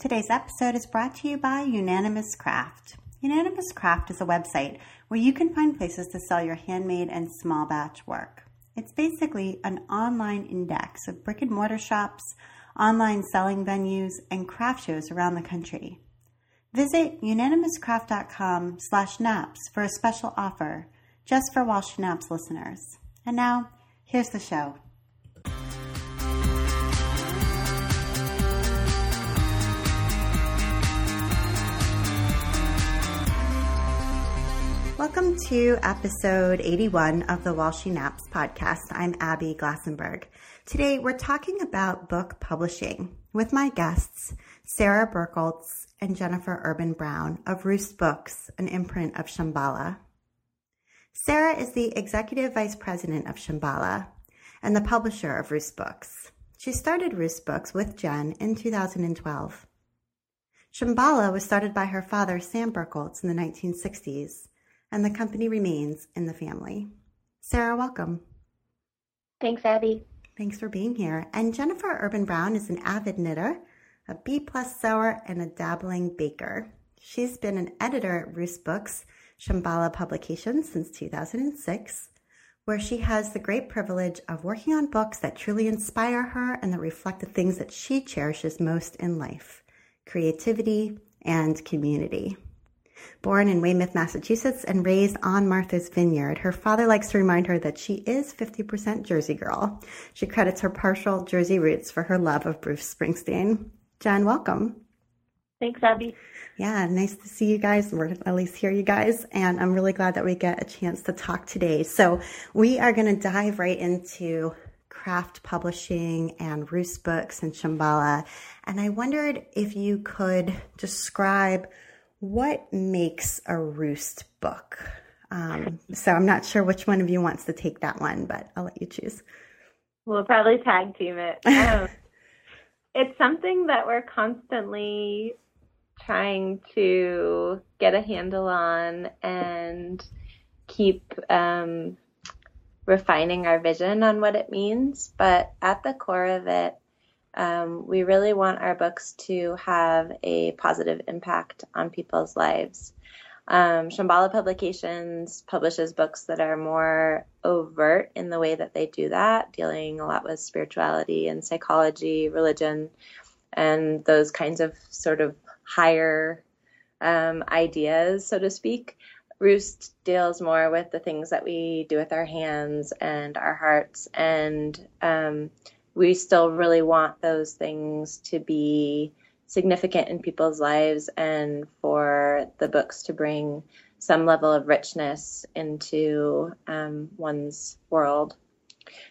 Today's episode is brought to you by Unanimous Craft. Unanimous Craft is a website where you can find places to sell your handmade and small batch work. It's basically an online index of brick and mortar shops, online selling venues, and craft shows around the country. Visit unanimouscraft.com slash naps for a special offer just for While She Naps listeners. And now, here's the show. Welcome to episode 81 of the While She Naps podcast. I'm Abby Glassenberg. Today we're talking about book publishing with my guests, Sara Bercholz and Jennifer Urban Brown of Roost Books, an imprint of Shambhala. Sara is the executive vice president of Shambhala and the publisher of Roost Books. She started Roost Books with Jen in 2012. Shambhala was started by her father, Sam Bercholz, in the 1960s and the company remains in the family. Sara, welcome. Thanks, Abby. Thanks for being here. And Jennifer Urban Brown is an avid knitter, a B plus sewer, and a dabbling baker. She's been an editor at Roost Books, Shambhala Publications since 2006, where she has the great privilege of working on books that truly inspire her and that reflect the things that she cherishes most in life creativity and community. Born in Weymouth, Massachusetts, and raised on Martha's Vineyard, her father likes to remind her that she is 50% Jersey girl. She credits her partial Jersey roots for her love of Bruce Springsteen. Jen, welcome. Thanks, Abby. Yeah, nice to see you guys, or at least hear you guys. And I'm really glad that we get a chance to talk today. So, we are going to dive right into craft publishing and Roost Books and Shambhala. And I wondered if you could describe what makes a roost book? Um, so I'm not sure which one of you wants to take that one, but I'll let you choose. We'll probably tag team it. Um, it's something that we're constantly trying to get a handle on and keep um, refining our vision on what it means. But at the core of it, um, we really want our books to have a positive impact on people's lives. Um, Shambhala Publications publishes books that are more overt in the way that they do that, dealing a lot with spirituality and psychology, religion, and those kinds of sort of higher um, ideas, so to speak. Roost deals more with the things that we do with our hands and our hearts and um, we still really want those things to be significant in people's lives and for the books to bring some level of richness into um, one's world.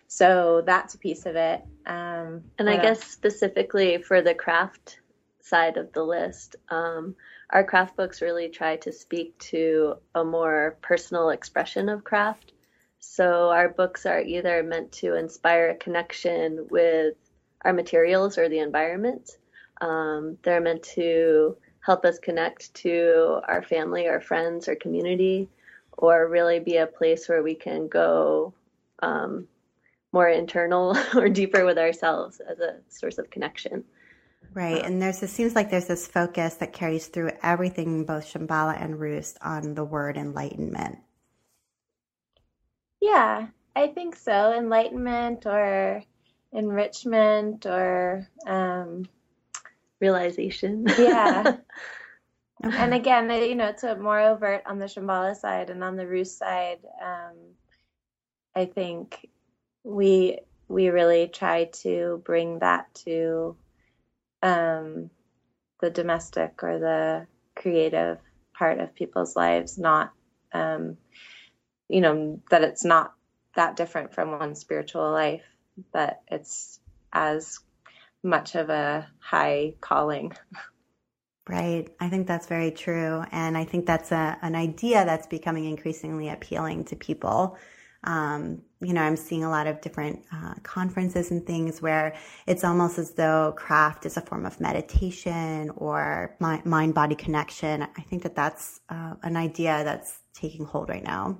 So that's a piece of it. Um, and I guess specifically for the craft side of the list, um, our craft books really try to speak to a more personal expression of craft. So our books are either meant to inspire a connection with our materials or the environment. Um, they're meant to help us connect to our family, our friends, our community, or really be a place where we can go um, more internal or deeper with ourselves as a source of connection. Right. And there's it seems like there's this focus that carries through everything, both Shambhala and Roost, on the word enlightenment. Yeah, I think so. Enlightenment or enrichment or um, realization. yeah. okay. And again, you know, it's a more overt on the Shambhala side and on the Roost side. Um, I think we we really try to bring that to um, the domestic or the creative part of people's lives, not um, you know, that it's not that different from one's spiritual life, that it's as much of a high calling. Right. I think that's very true. And I think that's a, an idea that's becoming increasingly appealing to people. Um, you know, I'm seeing a lot of different uh, conferences and things where it's almost as though craft is a form of meditation or mind body connection. I think that that's uh, an idea that's taking hold right now.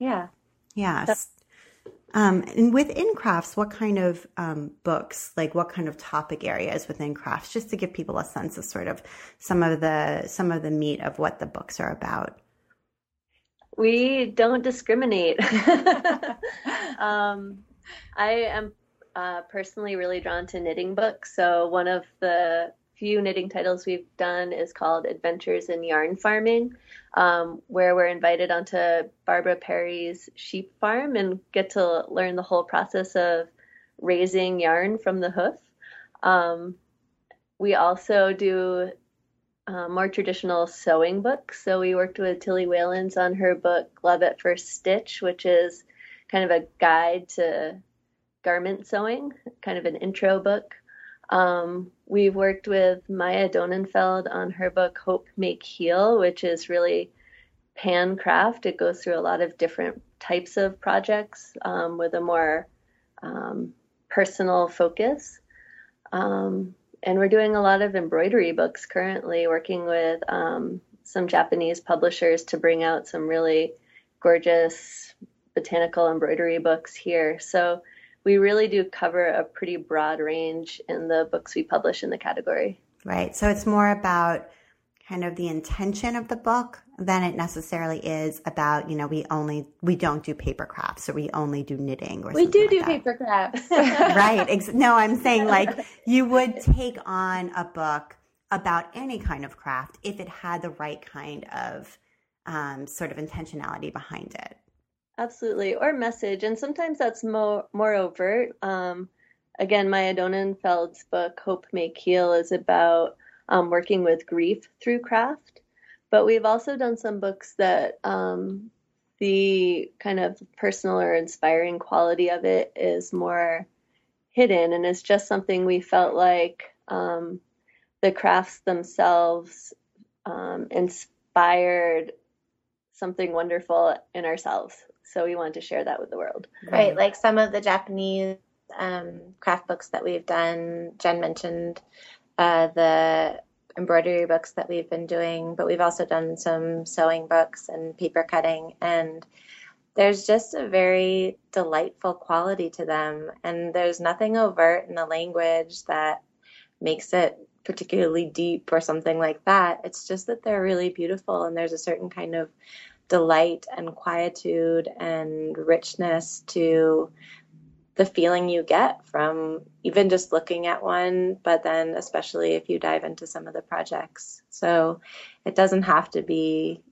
Yeah. Yes. Um, and within crafts, what kind of um, books, like what kind of topic areas within crafts, just to give people a sense of sort of some of the some of the meat of what the books are about. We don't discriminate. um, I am uh, personally really drawn to knitting books. So one of the few knitting titles we've done is called Adventures in Yarn Farming, um, where we're invited onto Barbara Parry's sheep farm and get to learn the whole process of raising yarn from the hoof. Um, we also do uh, more traditional sewing books. So we worked with Tilly Walnes on her book Love at First Stitch, which is kind of a guide to garment sewing, kind of an intro book. Um, we've worked with Maya Donenfeld on her book Hope Make Heal, which is really pan craft. It goes through a lot of different types of projects um, with a more um, personal focus. Um, and we're doing a lot of embroidery books currently, working with um, some Japanese publishers to bring out some really gorgeous botanical embroidery books here. So we really do cover a pretty broad range in the books we publish in the category. Right. So it's more about kind of the intention of the book than it necessarily is about, you know, we only, we don't do paper crafts or we only do knitting or We do like do that. paper crafts. right. No, I'm saying like you would take on a book about any kind of craft if it had the right kind of um, sort of intentionality behind it. Absolutely, or message, and sometimes that's more more overt. Um, again, Maya Donenfeld's book "Hope Make Heal" is about um, working with grief through craft, but we've also done some books that um, the kind of personal or inspiring quality of it is more hidden, and it's just something we felt like um, the crafts themselves um, inspired something wonderful in ourselves so we wanted to share that with the world. Right, like some of the Japanese um, craft books that we've done. Jen mentioned uh, the embroidery books that we've been doing, but we've also done some sewing books and paper cutting. And there's just a very delightful quality to them. And there's nothing overt in the language that makes it particularly deep or something like that. It's just that they're really beautiful and there's a certain kind of delight and quietude and richness to the feeling you get from even just looking at one, but then especially if you dive into some of the projects. So it doesn't have to be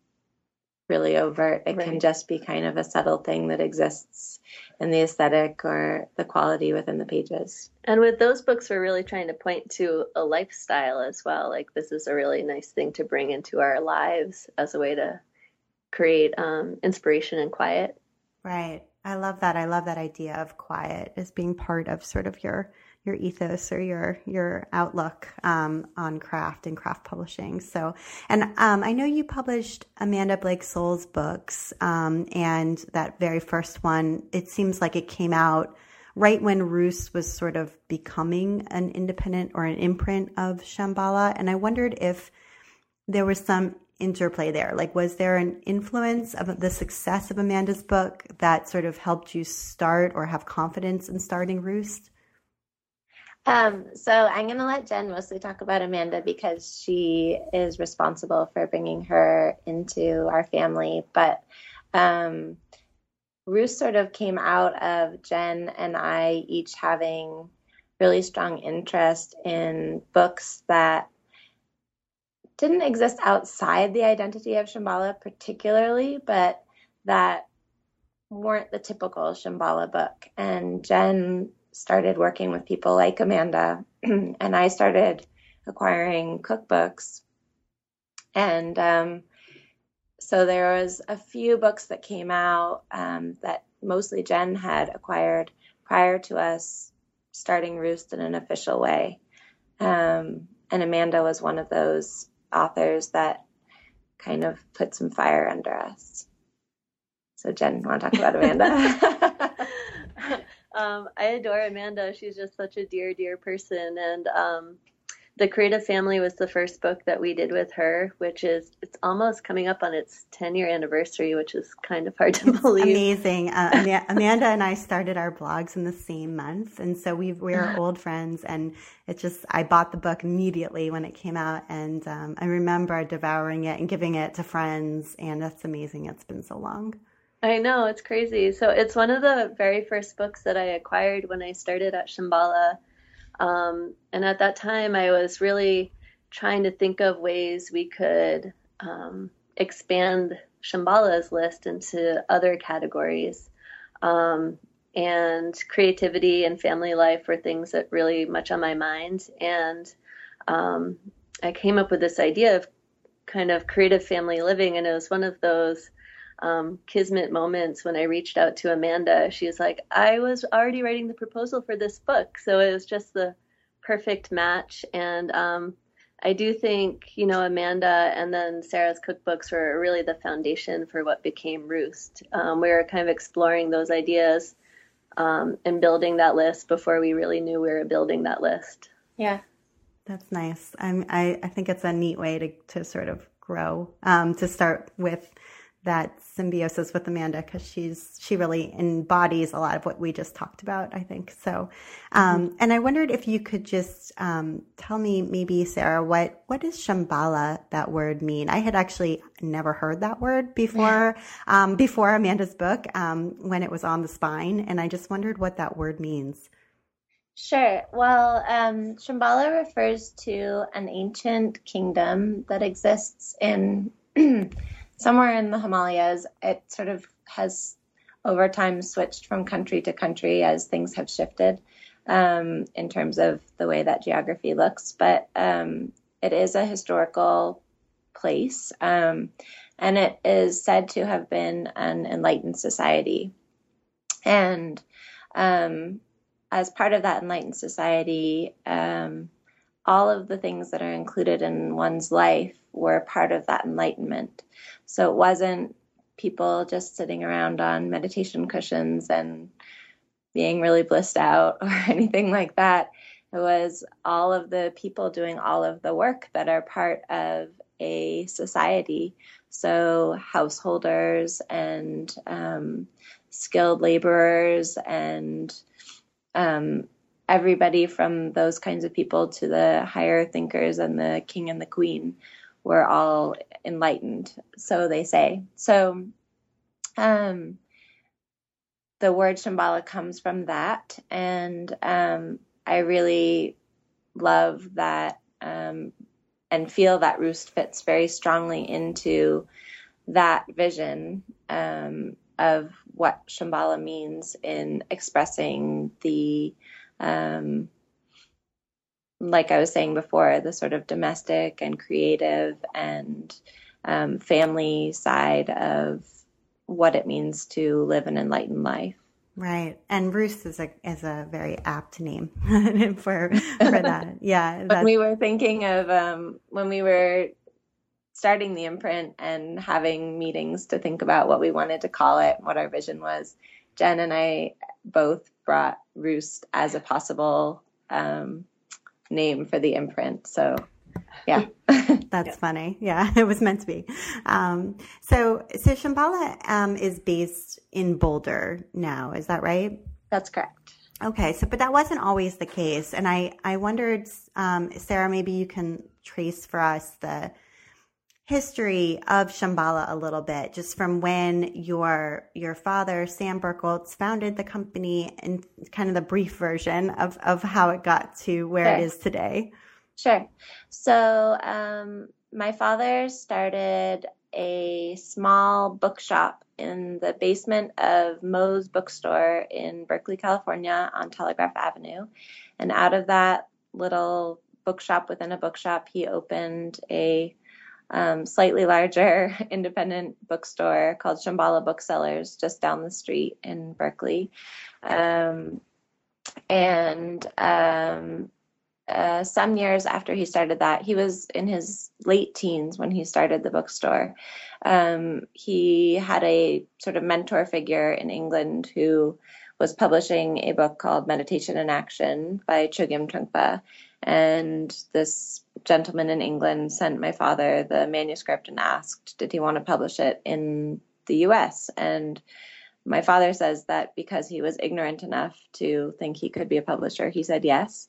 really overt. It right. can just be kind of a subtle thing that exists in the aesthetic or the quality within the pages. And with those books, we're really trying to point to a lifestyle as well. Like, this is a really nice thing to bring into our lives as a way to create um, inspiration and quiet. Right. I love that. I love that idea of quiet as being part of sort of your your ethos or your your outlook um, on craft and craft publishing. So, and um, I know you published Amanda Blake Soule's books, um, and that very first one. It seems like it came out right when Roost was sort of becoming an independent or an imprint of Shambhala, and I wondered if there was some interplay there? Like, was there an influence of the success of Amanda's book that sort of helped you start or have confidence in starting Roost? Um, so I'm going to let Jen mostly talk about Amanda because she is responsible for bringing her into our family. But um, Roost sort of came out of Jen and I each having really strong interest in books that didn't exist outside the identity of Shambhala particularly, but that weren't the typical Shambhala book. And Jen started working with people like Amanda, and I started acquiring cookbooks. And um, so there was a few books that came out um, that mostly Jen had acquired prior to us starting Roost in an official way. Um, and Amanda was one of those authors that kind of put some fire under us. So, Jen, want to talk about Amanda? um, I adore Amanda. She's just such a dear, dear person. And um, the Creative Family was the first book that we did with her, which is it's almost coming up on its 10 year anniversary, which is kind of hard to it's believe. Amazing. Uh, Amanda and I started our blogs in the same month, and so we we're old friends. And it just I bought the book immediately when it came out, and um, I remember devouring it and giving it to friends. And that's amazing. It's been so long. I know it's crazy. So it's one of the very first books that I acquired when I started at Shambhala um, and at that time, I was really trying to think of ways we could um, expand Shambhala's list into other categories. Um, and creativity and family life were things that really much on my mind. And um, I came up with this idea of kind of creative family living, and it was one of those um, kismet moments when I reached out to Amanda. She was like, I was already writing the proposal for this book. So it was just the perfect match. And um, I do think, you know, Amanda and then Sara's cookbooks were really the foundation for what became Roost. Um, we were kind of exploring those ideas um, and building that list before we really knew we were building that list. Yeah. That's nice. I'm, I, I think it's a neat way to, to sort of grow, um, to start with that symbiosis with Amanda because she's she really embodies a lot of what we just talked about. I think so. Um, mm-hmm. And I wondered if you could just um, tell me, maybe Sara, what what does Shambhala that word mean? I had actually never heard that word before um, before Amanda's book um, when it was on the spine, and I just wondered what that word means. Sure. Well, um, Shambhala refers to an ancient kingdom that exists in somewhere in the Himalayas. It sort of has over time switched from country to country as things have shifted um, in terms of the way that geography looks. But um, it is a historical place, um, and it is said to have been an enlightened society. And um, as part of that enlightened society, um, all of the things that are included in one's life were part of that enlightenment. So it wasn't people just sitting around on meditation cushions and being really blissed out or anything like that. It was all of the people doing all of the work that are part of a society. So, householders and um, skilled laborers and um, everybody from those kinds of people to the higher thinkers and the king and the queen were all enlightened, so they say. So um, the word Shambhala comes from that, and um, I really love that um, and feel that Roost fits very strongly into that vision um, of what Shambhala means in expressing the um, like I was saying before, the sort of domestic and creative and um, family side of what it means to live an enlightened life. Right, and Roost is a is a very apt name for for that. Yeah, when we were thinking of um, when we were starting the imprint and having meetings to think about what we wanted to call it, what our vision was. Jen and I both brought Roost as a possible um, name for the imprint. So, yeah. That's yeah. funny. Yeah, it was meant to be. Um, so, so Shambhala um, is based in Boulder now. Is that right? That's correct. Okay, so but that wasn't always the case, and I I wondered, um, Sara, maybe you can trace for us the history of Shambhala a little bit, just from when your your father Sam Bercholz founded the company, and kind of the brief version of of how it got to where sure. it is today. Sure. So um, my father started a small bookshop in the basement of Moe's bookstore in Berkeley, California, on Telegraph Avenue, and out of that little bookshop within a bookshop, he opened a um, slightly larger independent bookstore called Shambhala Booksellers just down the street in Berkeley. Um, and um, uh, some years after he started that, he was in his late teens when he started the bookstore. Um, he had a sort of mentor figure in England who was publishing a book called Meditation in Action by Chogyam Trungpa. And this gentleman in England sent my father the manuscript and asked, did he want to publish it in the US? And my father says that because he was ignorant enough to think he could be a publisher, he said yes.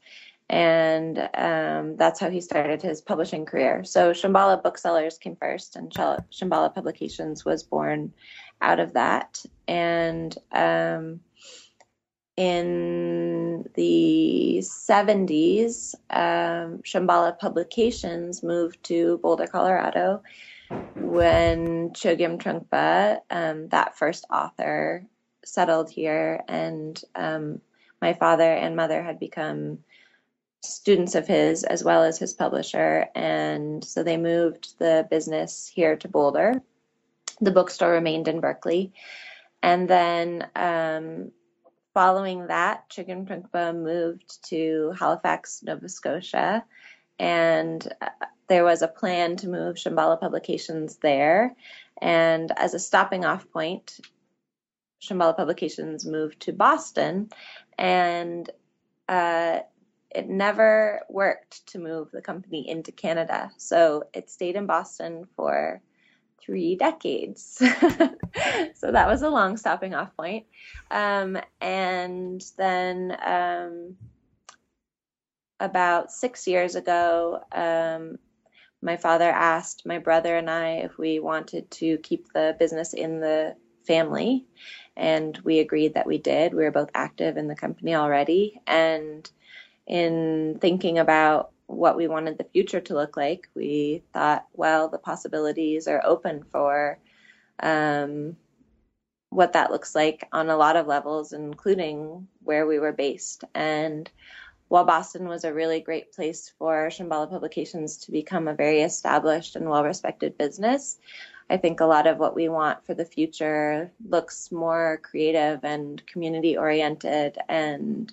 And um, that's how he started his publishing career. So Shambhala Booksellers came first, and Shambhala Publications was born out of that. And um, in the 70s, um, Shambhala Publications moved to Boulder, Colorado, when Chogyam Trungpa, um, that first author, settled here, and um, my father and mother had become students of his as well as his publisher, and so they moved the business here to Boulder. The bookstore remained in Berkeley, and then um, following that, Trungpa moved to Halifax, Nova Scotia, and uh, there was a plan to move Shambhala Publications there. And as a stopping off point, Shambhala Publications moved to Boston, and uh, it never worked to move the company into Canada. So it stayed in Boston for three decades. so that was a long stopping off point. Um, and then um, about six years ago, um, my father asked my brother and I if we wanted to keep the business in the family. And we agreed that we did. We were both active in the company already. And in thinking about what we wanted the future to look like, we thought, well, the possibilities are open for um, what that looks like on a lot of levels, including where we were based. And while Boston was a really great place for Shambhala Publications to become a very established and well respected business, I think a lot of what we want for the future looks more creative and community oriented and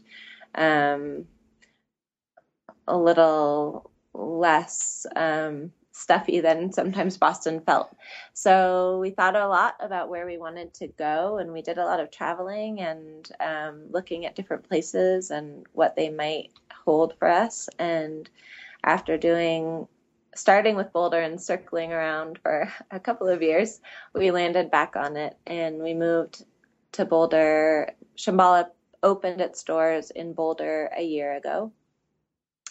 um, a little less um, stuffy than sometimes Boston felt. So we thought a lot about where we wanted to go, and we did a lot of traveling and um, looking at different places and what they might hold for us. And after doing starting with Boulder and circling around for a couple of years, we landed back on it and we moved to Boulder. Shambhala opened its doors in Boulder a year ago.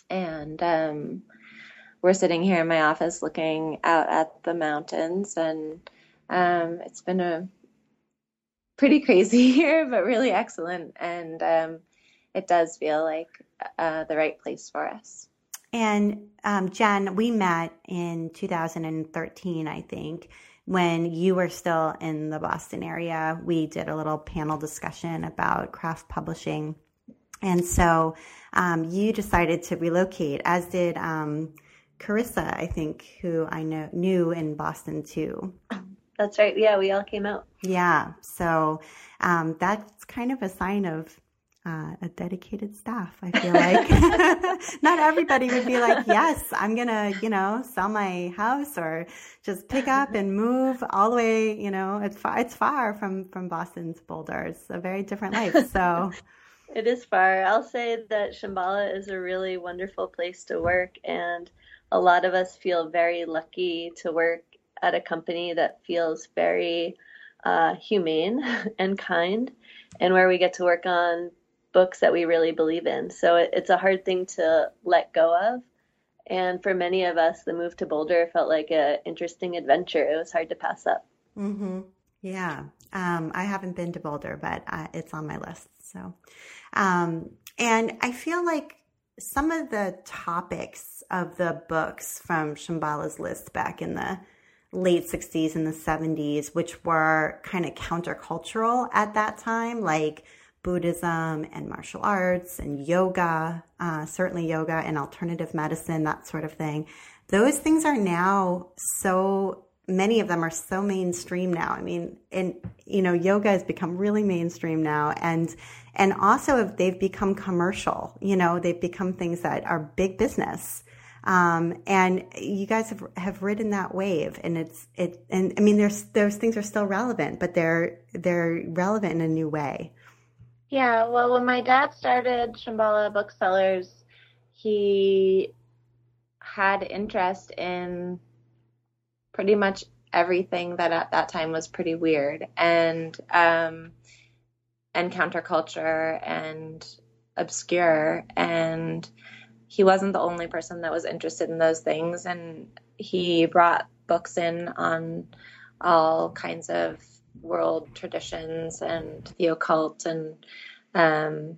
And um, we're sitting here in my office looking out at the mountains, and um, it's been a pretty crazy year, but really excellent. And um, it does feel like uh, the right place for us. And um, Jen, we met in 2013, I think, when you were still in the Boston area. We did a little panel discussion about craft publishing. And so um, you decided to relocate, as did um, Carissa, I think, who I know knew in Boston too. That's right. Yeah, we all came out. Yeah. So um, that's kind of a sign of uh, a dedicated staff. I feel like not everybody would be like, "Yes, I'm gonna, you know, sell my house or just pick up and move all the way." You know, it's far. It's far from from Boston to Boulder. It's a very different life. So. It is far. I'll say that Shambhala is a really wonderful place to work, and a lot of us feel very lucky to work at a company that feels very uh, humane and kind, and where we get to work on books that we really believe in. So it, it's a hard thing to let go of. And for many of us, the move to Boulder felt like an interesting adventure. It was hard to pass up. Mm-hmm. Yeah. Um, I haven't been to Boulder, but uh, it's on my list. So, um, and I feel like some of the topics of the books from Shambhala's list back in the late 60s and the 70s, which were kind of countercultural at that time, like Buddhism and martial arts and yoga, uh, certainly yoga and alternative medicine, that sort of thing. Those things are now so many of them are so mainstream now. I mean, and you know, yoga has become really mainstream now, and and also they've become commercial. You know, they've become things that are big business. Um, and you guys have have ridden that wave, and it's it. And I mean, there's those things are still relevant, but they're they're relevant in a new way. Yeah. Well, when my dad started Shambhala Booksellers, he had interest in pretty much everything that at that time was pretty weird. And um, and counterculture and obscure. And he wasn't the only person that was interested in those things. And he brought books in on all kinds of world traditions and the occult. And um,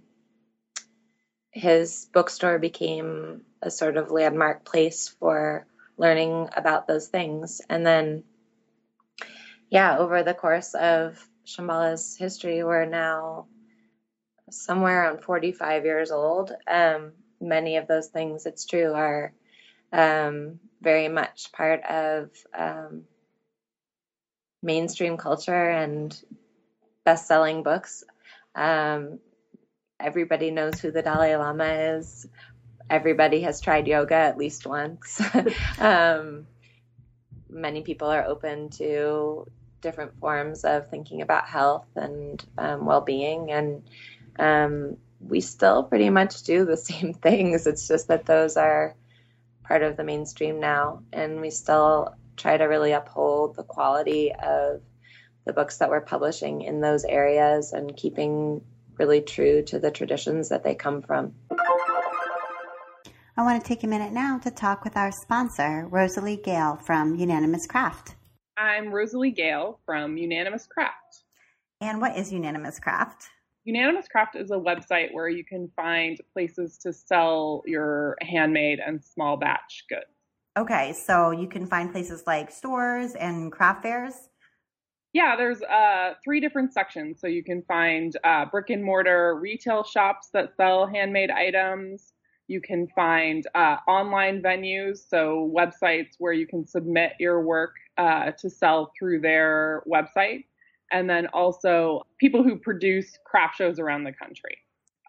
his bookstore became a sort of landmark place for learning about those things and then yeah over the course of shambhala's history we're now somewhere around 45 years old um, many of those things it's true are um, very much part of um, mainstream culture and best-selling books. Um, everybody knows who the Dalai Lama is. Everybody has tried yoga at least once. um, many people are open to different forms of thinking about health and um, well-being, and um, we still pretty much do the same things. It's just that those are part of the mainstream now, and we still try to really uphold the quality of the books that we're publishing in those areas and keeping really true to the traditions that they come from. I want to take a minute now to talk with our sponsor, Rosalie Gale from Unanimous Craft. I'm Rosalie Gale from Unanimous Craft. And what is Unanimous Craft? Unanimous Craft is a website where you can find places to sell your handmade and small batch goods. Okay, so you can find places like stores and craft fairs? Yeah, there's uh, three different sections. So you can find uh, brick and mortar retail shops that sell handmade items. You can find uh, online venues, so websites where you can submit your work uh, to sell through their website and then also people who produce craft shows around the country.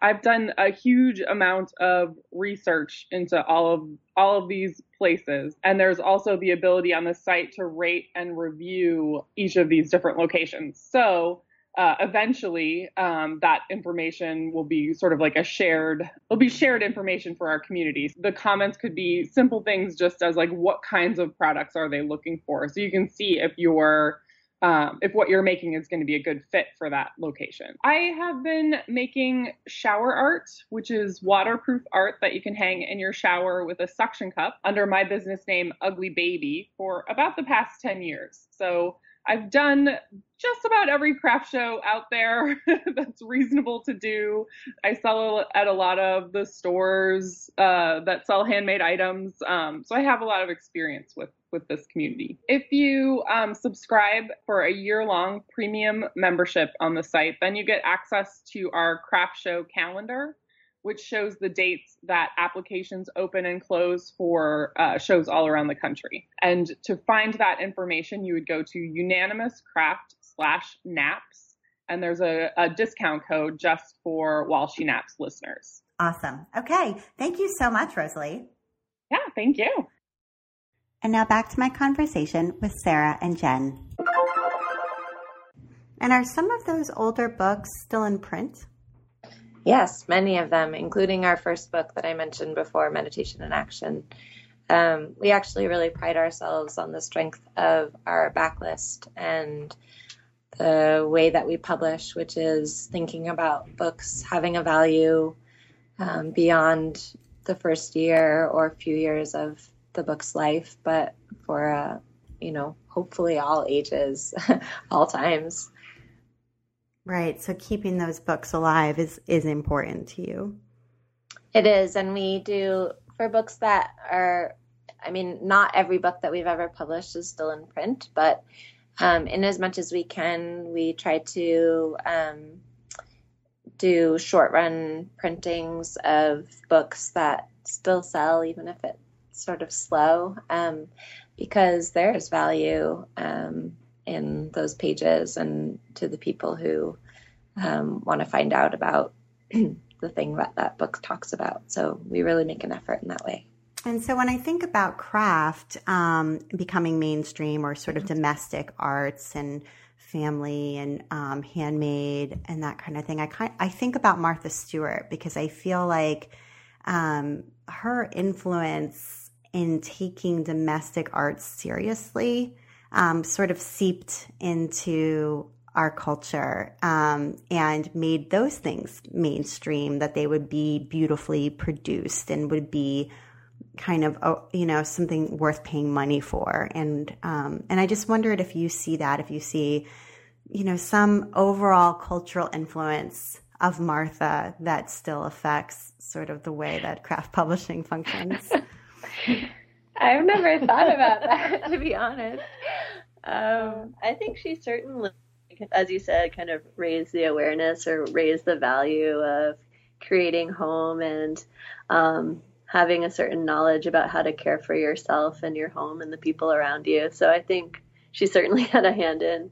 I've done a huge amount of research into all of all of these places and there's also the ability on the site to rate and review each of these different locations. So uh, eventually um, that information will be sort of like a shared will be shared information for our communities the comments could be simple things just as like what kinds of products are they looking for so you can see if you're um, if what you're making is going to be a good fit for that location. I have been making shower art, which is waterproof art that you can hang in your shower with a suction cup under my business name Ugly Baby for about the past 10 years. So I've done just about every craft show out there that's reasonable to do. I sell at a lot of the stores uh, that sell handmade items, um, so I have a lot of experience with with this community. If you um, subscribe for a year long premium membership on the site, then you get access to our craft show calendar which shows the dates that applications open and close for uh, shows all around the country. And to find that information, you would go to unanimous craft slash naps, and there's a, a discount code just for While She Naps listeners. Awesome. Okay. Thank you so much, Rosalie. Yeah, thank you. And now back to my conversation with Sara and Jen. And are some of those older books still in print? Yes, many of them, including our first book that I mentioned before, Meditation in Action. Um, we actually really pride ourselves on the strength of our backlist and the way that we publish, which is thinking about books having a value um, beyond the first year or few years of the book's life, but for, uh, you know, hopefully all ages, all times. Right. So keeping those books alive is is important to you. It is, and we do for books that are. I mean, not every book that we've ever published is still in print, but um, in as much as we can, we try to um, do short run printings of books that still sell, even if it's sort of slow, um, because there is value um, in those pages and to the people who um, want to find out about the thing that that book talks about. So we really make an effort in that way. And so when I think about craft um, becoming mainstream or sort of domestic arts and family and um, handmade and that kind of thing, I kind I think about Martha Stewart because I feel like um, her influence in taking domestic arts seriously um, sort of seeped into our culture um, and made those things mainstream that they would be beautifully produced and would be kind of oh, you know something worth paying money for and um, and I just wondered if you see that if you see you know some overall cultural influence of Martha that still affects sort of the way that craft publishing functions. I've never thought about that to be honest. Um, I think she certainly, as you said, kind of raised the awareness or raised the value of creating home and um, having a certain knowledge about how to care for yourself and your home and the people around you. So I think she certainly had a hand in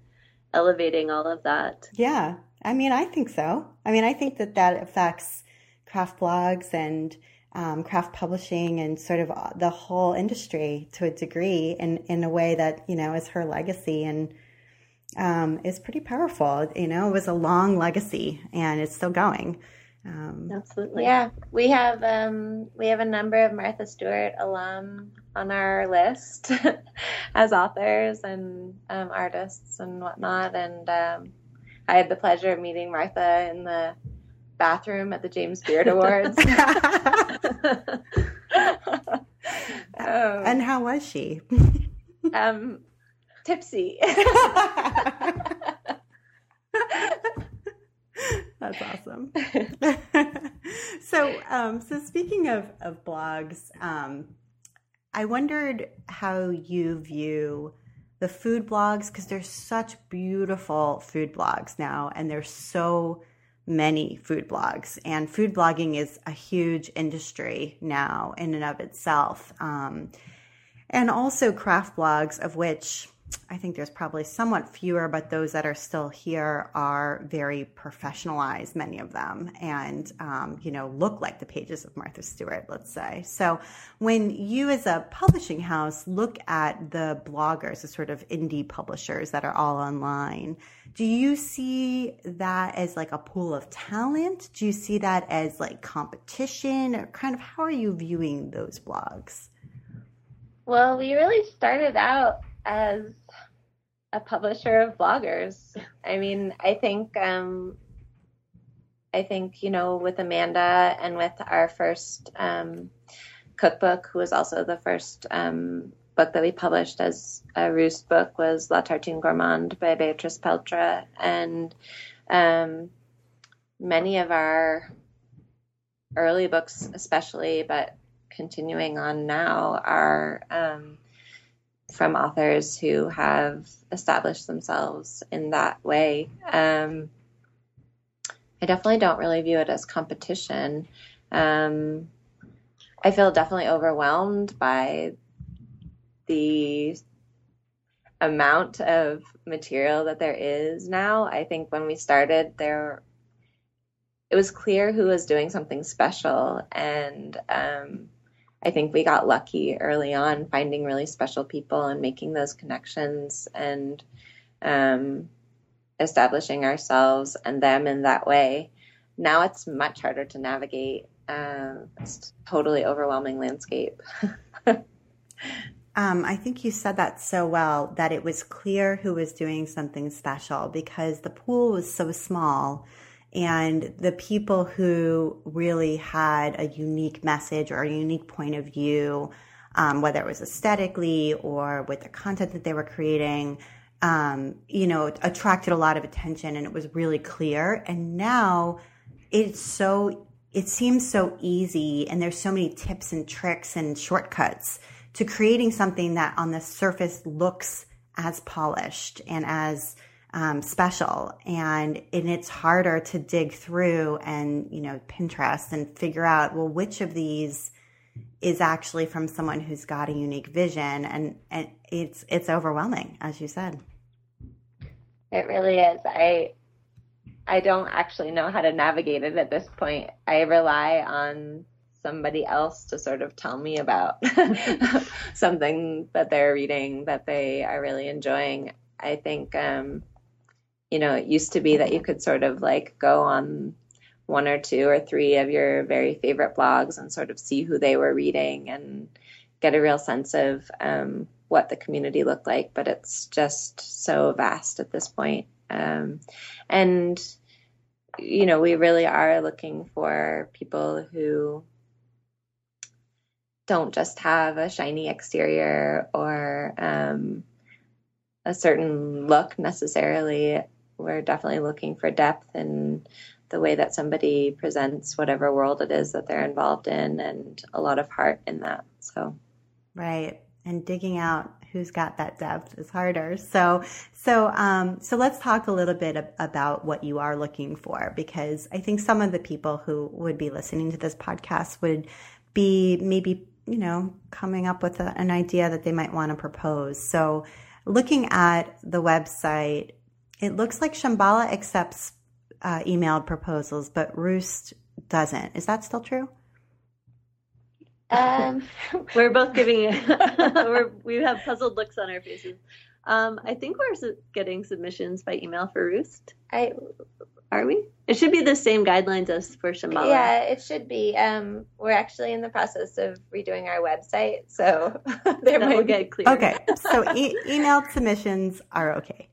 elevating all of that. Yeah. I mean, I think so. I mean, I think that that affects craft blogs and um, craft publishing and sort of the whole industry to a degree in, in a way that, you know, is her legacy and um, is pretty powerful. You know, it was a long legacy and it's still going. Um, Absolutely. Yeah, we have um, we have a number of Martha Stewart alum on our list as authors and um, artists and whatnot. And um, I had the pleasure of meeting Martha in the bathroom at the James Beard Awards. um, and how was she? um, tipsy. That's awesome. so, um, so speaking of of blogs, um, I wondered how you view the food blogs because there's such beautiful food blogs now, and there's so many food blogs, and food blogging is a huge industry now in and of itself. Um, and also craft blogs, of which I think there's probably somewhat fewer, but those that are still here are very professionalized, many of them, and, um, you know, look like the pages of Martha Stewart, let's say. So when you as a publishing house look at the bloggers, the sort of indie publishers that are all online, do you see that as like a pool of talent? Do you see that as like competition or kind of how are you viewing those blogs? Well, we really started out as a publisher of bloggers. I mean, I think um, I think you know with Amanda and with our first um, cookbook, who was also the first um, book that we published as a Roost book, was La Tartine Gourmande by Beatrice Peltre, and um, many of our early books, especially, but continuing on now, are um, from authors who have established themselves in that way. Um, I definitely don't really view it as competition. Um, I feel definitely overwhelmed by the amount of material that there is now. I think when we started, there it was clear who was doing something special, and um, I think we got lucky early on finding really special people and making those connections and um, establishing ourselves and them in that way. Now it's much harder to navigate. Uh, it's totally overwhelming landscape. um, I think you said that so well that it was clear who was doing something special because the pool was so small and the people who really had a unique message or a unique point of view, um, whether it was aesthetically or with the content that they were creating, um, you know, attracted a lot of attention and it was really clear. And now it's so, it seems so easy and there's so many tips and tricks and shortcuts to creating something that on the surface looks as polished and as um, special. And and it's harder to dig through and you know Pinterest and figure out well which of these is actually from someone who's got a unique vision. And and it's it's overwhelming as you said. It really is. I i don't actually know how to navigate it at this point. I rely on somebody else to sort of tell me about something that they're reading that they are really enjoying. I think um you know, it used to be that you could sort of like go on one or two or three of your very favorite blogs and sort of see who they were reading and get a real sense of um, what the community looked like. But it's just so vast at this point. Um, and, you know, we really are looking for people who don't just have a shiny exterior or um, a certain look necessarily. We're definitely looking for depth in the way that somebody presents whatever world it is that they're involved in and a lot of heart in that. So, right. And digging out who's got that depth is harder. So, so, um, so let's talk a little bit about what you are looking for, because I think some of the people who would be listening to this podcast would be maybe, you know, coming up with a, an idea that they might want to propose. So, looking at the website, it looks like Shambhala accepts uh, emailed proposals, but Roost doesn't. Is that still true? Um, we're both giving we're, we have puzzled looks on our faces. Um, I think we're su- getting submissions by email for Roost. I are we? It should be the same guidelines as for Shambhala. Yeah, it should be. Um, we're actually in the process of redoing our website, so there might get clear. Okay, so e- email submissions are okay.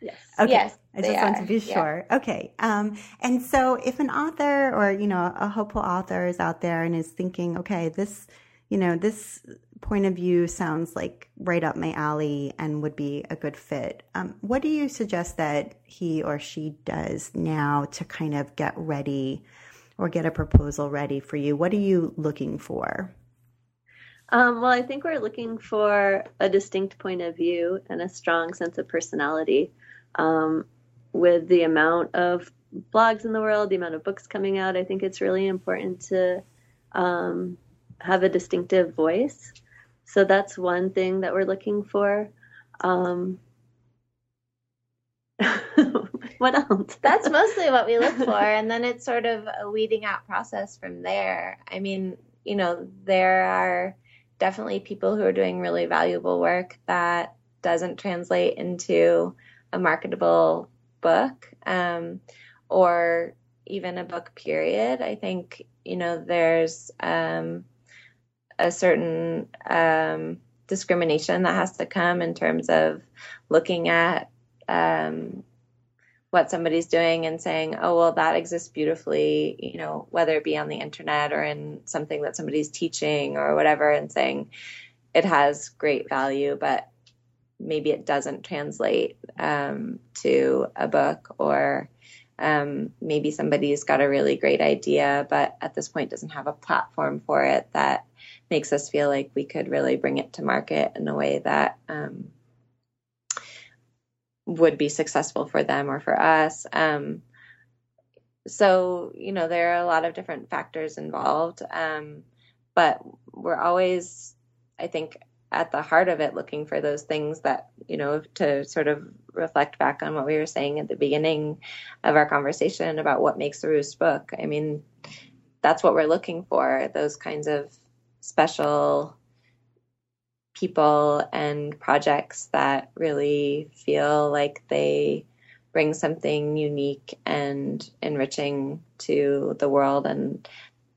Yes. Okay. Yes, I just want to be sure. Yeah. Okay. Um, and so if an author or, you know, a hopeful author is out there and is thinking, okay, this, you know, this point of view sounds like right up my alley and would be a good fit. Um, what do you suggest that he or she does now to kind of get ready or get a proposal ready for you? What are you looking for? Um, well, I think we're looking for a distinct point of view and a strong sense of personality. Um, with the amount of blogs in the world, the amount of books coming out, I think it's really important to um, have a distinctive voice. So that's one thing that we're looking for. Um, what else? That's mostly what we look for. And then it's sort of a weeding out process from there. I mean, you know, there are definitely people who are doing really valuable work that doesn't translate into a marketable book um, or even a book period. I think, you know, there's um, a certain um, discrimination that has to come in terms of looking at um, what somebody's doing and saying, oh, well, that exists beautifully, you know, whether it be on the internet or in something that somebody's teaching or whatever, and saying it has great value, but maybe it doesn't translate um, to a book or um, maybe somebody's got a really great idea, but at this point doesn't have a platform for it that makes us feel like we could really bring it to market in a way that um, would be successful for them or for us. Um, so, you know, there are a lot of different factors involved, um, but we're always, I think, at the heart of it looking for those things that, you know, to sort of reflect back on what we were saying at the beginning of our conversation about what makes a Roost book. I mean, that's what we're looking for, those kinds of special people and projects that really feel like they bring something unique and enriching to the world and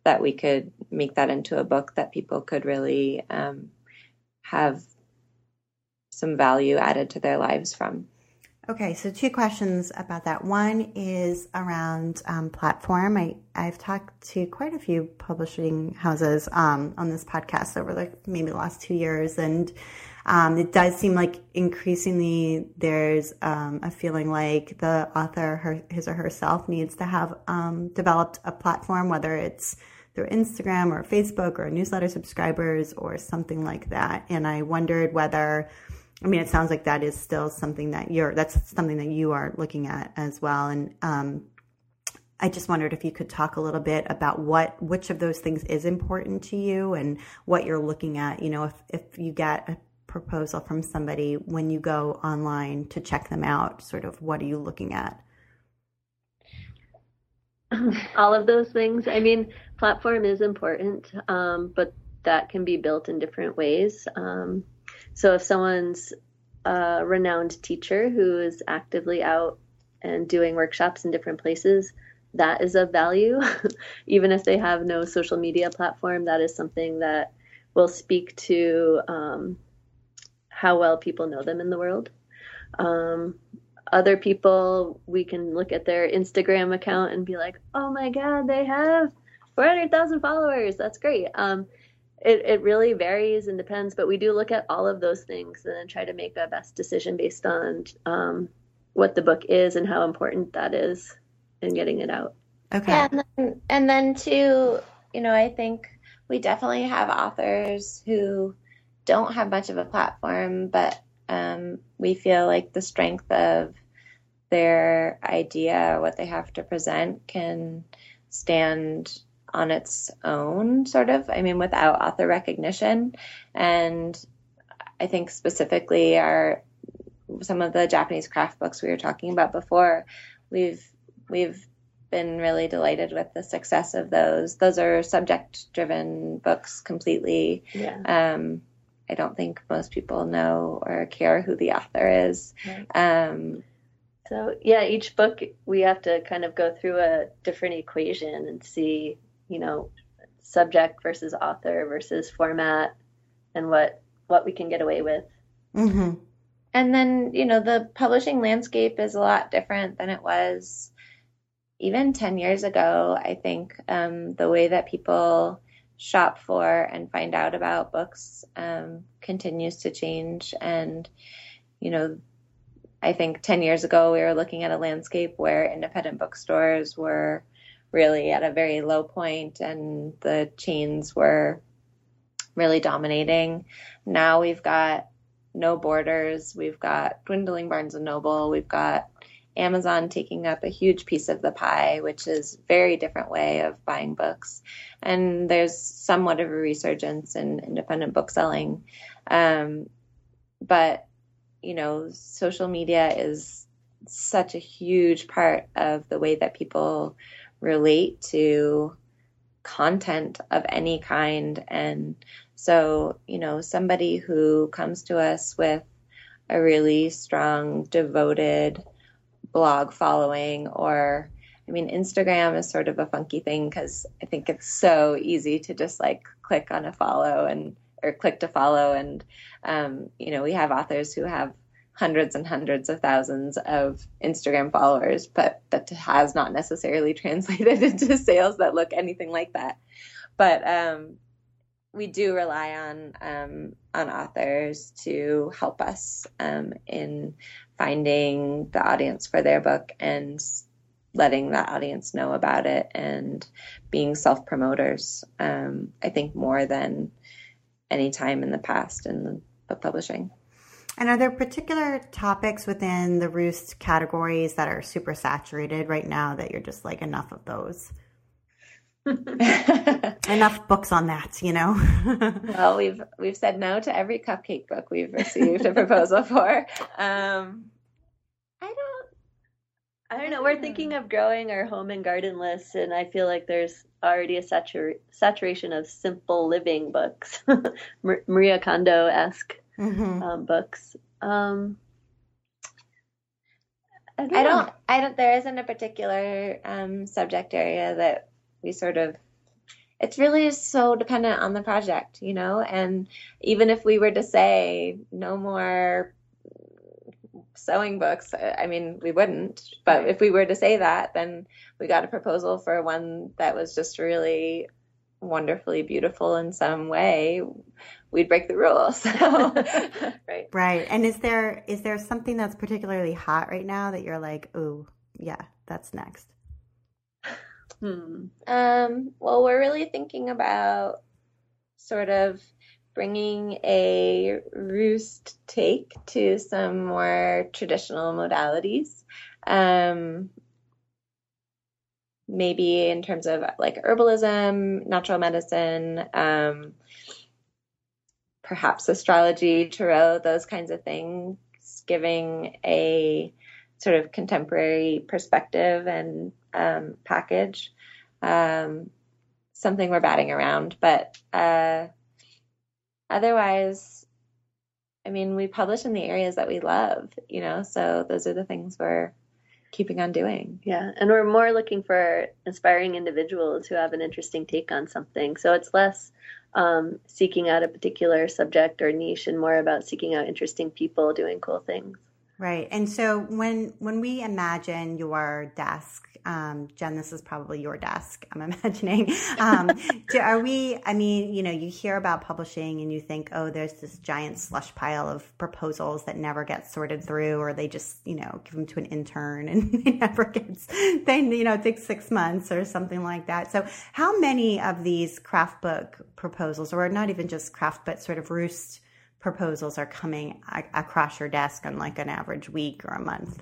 that we could make that into a book that people could really um, have some value added to their lives from. Okay, so two questions about that. One is around um, platform. I, I've talked to quite a few publishing houses um, on this podcast over like maybe the last two years, and um, it does seem like increasingly there's um, a feeling like the author, her, his or herself, needs to have um, developed a platform, whether it's through Instagram or Facebook or newsletter subscribers or something like that. And I wondered whether I mean, it sounds like that is still something that you're, that's something that you are looking at as well. And, um, I just wondered if you could talk a little bit about what, which of those things is important to you and what you're looking at. You know, if, if you get a proposal from somebody when you go online to check them out, sort of what are you looking at? All of those things. I mean, platform is important, um, but that can be built in different ways. Um, so if someone's a renowned teacher who is actively out and doing workshops in different places, that is of value. Even if they have no social media platform, that is something that will speak to um, how well people know them in the world. Um, other people, we can look at their Instagram account and be like, oh my God, they have 400,000 followers. That's great. Um, it, it really varies and depends, but we do look at all of those things and then try to make a best decision based on um, what the book is and how important that is in getting it out. Okay. Yeah, and then, and then too, you know, I think we definitely have authors who don't have much of a platform, but um, we feel like the strength of their idea, what they have to present, can stand on its own, sort of. I mean, without author recognition. And I think specifically our some of the Japanese craft books we were talking about before, we've we've been really delighted with the success of those. Those are subject driven books completely. Yeah. Um, I don't think most people know or care who the author is. Right. Um, So yeah, each book we have to kind of go through a different equation and see, you know, subject versus author versus format and what what we can get away with. hmm and then, you know, the publishing landscape is a lot different than it was even 10 years ago. I think um, the way that people shop for and find out about books um, continues to change. And, you know, I think 10 years ago we were looking at a landscape where independent bookstores were really at a very low point and the chains were really dominating. Now we've got no borders. We've got dwindling Barnes and Noble. We've got Amazon taking up a huge piece of the pie, which is very different way of buying books. And there's somewhat of a resurgence in independent bookselling. Um, but, you know, social media is such a huge part of the way that people relate to content of any kind. And so, you know, somebody who comes to us with a really strong, devoted blog following, or I mean, Instagram is sort of a funky thing because I think it's so easy to just like click on a follow and or click to follow. And, um, you know, we have authors who have hundreds and hundreds of thousands of Instagram followers, but that has not necessarily translated into sales that look anything like that. But um, we do rely on um, on authors to help us um, in finding the audience for their book and letting that audience know about it and being self promoters. Um, I think more than any time in the past in book publishing. And are there particular topics within the Roost categories that are super saturated right now that you're just like enough of those? enough books on that, you know. well, we've we've said no to every cupcake book we've received a proposal for. Um, I don't I don't know. We're thinking of growing our home and garden list, and I feel like there's already a satur- saturation of simple living books, Marie Kondo esque hmm um, books. Um, I don't. I don't. I don't. There isn't a particular um, subject area that we sort of. It's really so dependent on the project, you know. And even if we were to say no more sewing books, I mean, we wouldn't. But if we were to say that, then we got a proposal for one that was just really wonderfully beautiful in some way. We'd break the rules. So, right. Right. And is there is there something that's particularly hot right now that you're like, oh, yeah, that's next? Hmm. Um, well, we're really thinking about sort of bringing a roost take to some more traditional modalities. Um, maybe in terms of like herbalism, natural medicine, um, perhaps astrology, tarot, those kinds of things, giving a sort of contemporary perspective and um, package. Um, something we're batting around, but uh, otherwise, I mean, we publish in the areas that we love, you know. So those are the things we're keeping on doing. Yeah, and we're more looking for inspiring individuals who have an interesting take on something. So it's less um, seeking out a particular subject or niche and more about seeking out interesting people doing cool things. Right. And so when when we imagine your desk, um, Jen, this is probably your desk. I'm imagining. Um, do, are we? I mean, you know, you hear about publishing and you think, oh, there's this giant slush pile of proposals that never get sorted through, or they just, you know, give them to an intern and they never gets. They, you know, it takes six months or something like that. So, how many of these craft book proposals, or not even just craft, but sort of roost proposals are coming across your desk on like an average week or a month?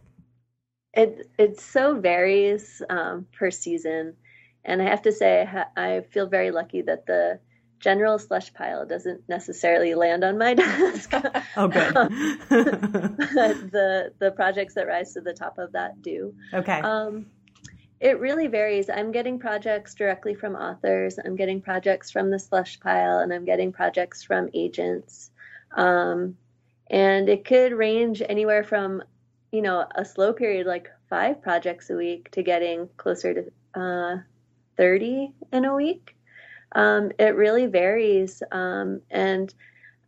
It it so varies um, per season, and I have to say I feel very lucky that the general slush pile doesn't necessarily land on my desk. oh, good. um, the the projects that rise to the top of that do. Okay. Um, it really varies. I'm getting projects directly from authors. I'm getting projects from the slush pile, and I'm getting projects from agents. Um, and it could range anywhere from, you know, a slow period like five projects a week to getting closer to uh, 30 in a week. Um, it really varies. Um, and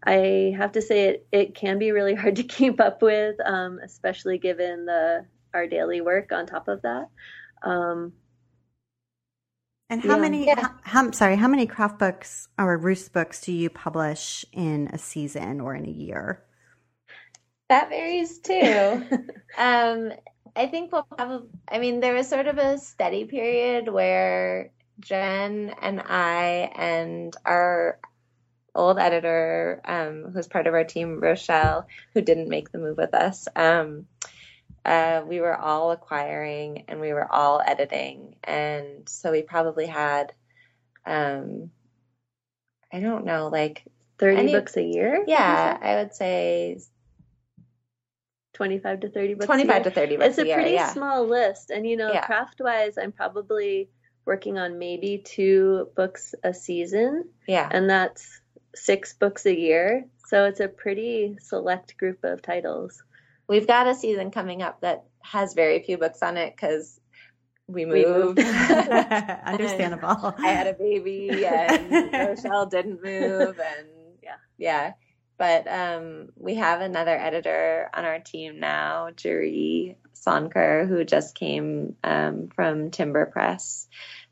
I have to say it, it can be really hard to keep up with, um, especially given the our daily work on top of that. And how yeah. many? Yeah. How, how, sorry, how many craft books or roost books do you publish in a season or in a year? That varies too. um, I think we'll probably. I mean, there was sort of a steady period where Jen and I and our old editor, um, who's part of our team, Rochelle, who didn't make the move with us. Um, uh, we were all acquiring and we were all editing. And so we probably had, um, I don't know, like 30 any, books a year? Yeah, I would say 25 to 30 books 25 to 30 books It's a, pretty yeah. small list. And, you know, yeah. craft wise, I'm probably working on maybe two books a season. Yeah. And that's six books a year. So it's a pretty select group of titles we've got a season coming up that has very few books on it because we moved. We moved. Understandable. I had a baby and Rochelle didn't move and yeah. Yeah. But um, we have another editor on our team now, Jeree Sonker, who just came um, from Timber Press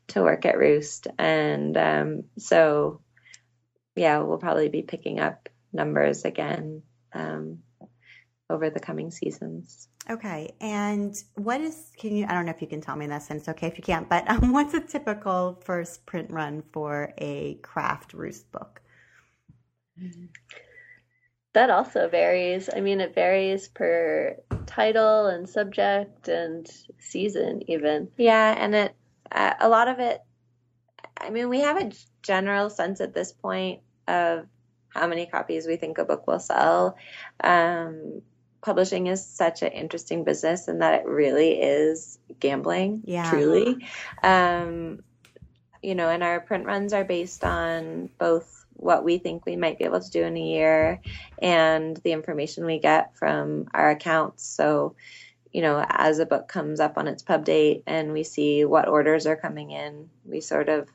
to work at Roost. And um, so, yeah, we'll probably be picking up numbers again um, over the coming seasons. Okay. And what is, can you, I don't know if you can tell me this, and it's okay if you can't, but um, what's a typical first print run for a craft roost book? That also varies. I mean, it varies per title and subject and season, even. Yeah. And it, uh, a lot of it, I mean, we have a general sense at this point of how many copies we think a book will sell. Um, publishing is such an interesting business and that it really is gambling, yeah. truly. Um, you know, and our print runs are based on both what we think we might be able to do in a year and the information we get from our accounts. So, you know, as a book comes up on its pub date and we see what orders are coming in, we sort of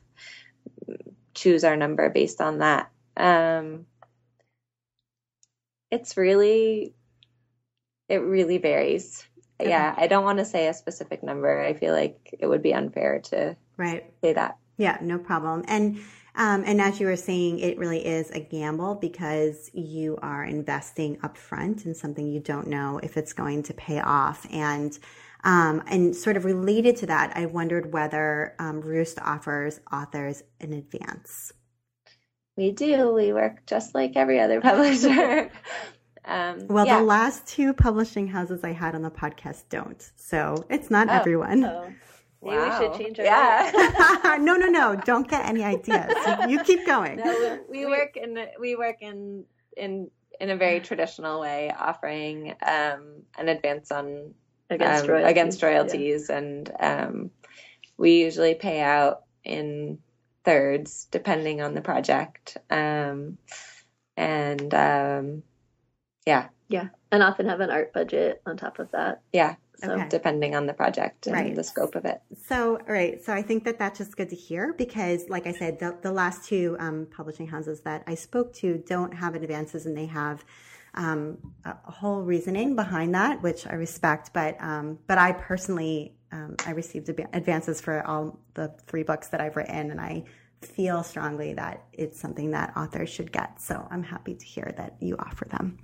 choose our number based on that. Um, it's really it really varies. Okay. Yeah, I don't want to say a specific number. I feel like it would be unfair to right say that. Yeah, no problem. And um, and as you were saying, it really is a gamble because you are investing upfront in something you don't know if it's going to pay off. And um, and sort of related to that, I wondered whether um, Roost offers authors in advance. We do. We work just like every other publisher. Um, well, yeah. the last two publishing houses I had on the podcast don't, so it's not oh, everyone. Oh. Maybe wow. we should change our yeah. no, no, no! Don't get any ideas. You, you keep going. No, we, we work in we work in in in a very traditional way, offering um, an advance on against um, royalties, against royalties yeah. and um, we usually pay out in thirds depending on the project. Um, and um, yeah, Yeah, and often have an art budget on top of that. Yeah, So Okay. depending on the project and Right. the scope of it. So, all right. So I think that that's just good to hear because, like I said, the, the last two um, publishing houses that I spoke to don't have advances and they have um, a, a whole reasoning behind that, which I respect. But, um, but I personally, um, I received advances for all the three books that I've written and I feel strongly that it's something that authors should get. So I'm happy to hear that you offer them.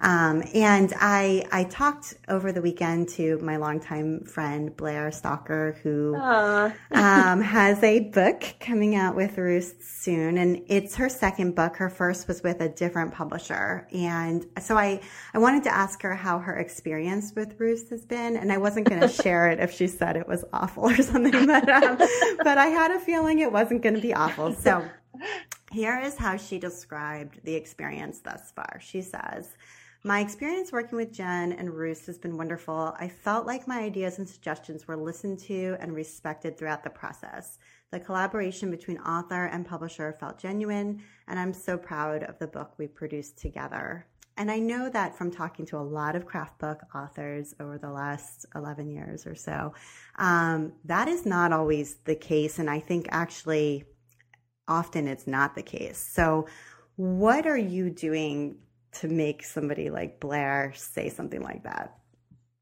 Um, and I, I talked over the weekend to my longtime friend Blair Stocker, who um, has a book coming out with Roost soon, and it's her second book. Her first was with a different publisher, and so I I wanted to ask her how her experience with Roost has been, and I wasn't going to share it if she said it was awful or something, but um, but I had a feeling it wasn't going to be awful. So here is how she described the experience thus far. She says. My experience working with Jen and Roost has been wonderful. I felt like my ideas and suggestions were listened to and respected throughout the process. The collaboration between author and publisher felt genuine, and I'm so proud of the book we produced together. And I know that from talking to a lot of craft book authors over the last 11 years or so, um, that is not always the case. And I think actually, often it's not the case. So, what are you doing to make somebody like Blair say something like that?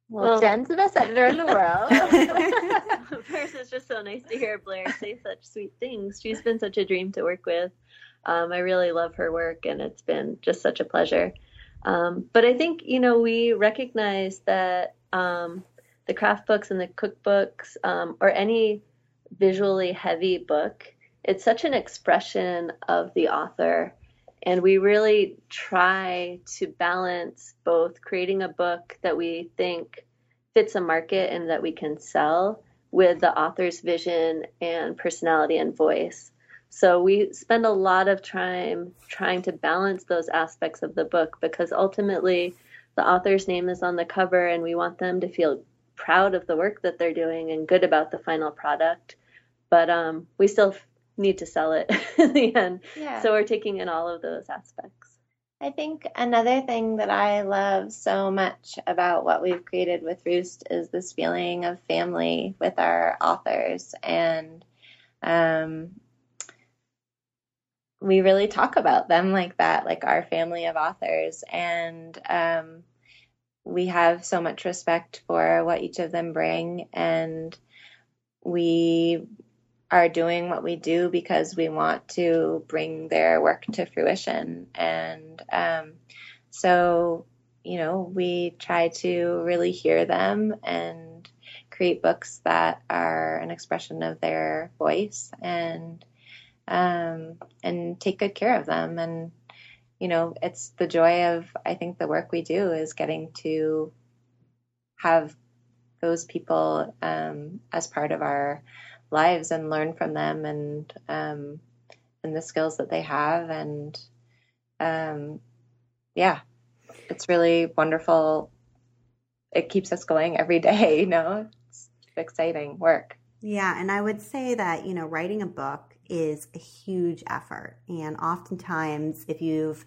Well, Well- Jen's the best editor in the world. First, it's just so nice to hear Blair say such sweet things. She's been such a dream to work with. Um, I really love her work, and it's been just such a pleasure. Um, but I think, you know, we recognize that um, the craft books and the cookbooks, um, or any visually heavy book, it's such an expression of the author. And we really try to balance both creating a book that we think fits a market and that we can sell with the author's vision and personality and voice. So we spend a lot of time trying to balance those aspects of the book because ultimately the author's name is on the cover and we want them to feel proud of the work that they're doing and good about the final product. But um, we still need to sell it in the end. yeah. So we're taking in all of those aspects. I think another thing that I love so much about what we've created with Roost is this feeling of family with our authors. And um, we really talk about them like that, like our family of authors. And um, we have so much respect for what each of them bring. And we are doing what we do because we want to bring their work to fruition. And um, so, you know, we try to really hear them and create books that are an expression of their voice and um, and take good care of them. And you know, it's the joy of I think the work we do is getting to have those people um, as part of our lives and learn from them and um, and the skills that they have. And um, yeah it's really wonderful. It keeps us going every day you know? It's exciting work. Yeah, and I would say that, you know, writing a book is a huge effort. And oftentimes, if you've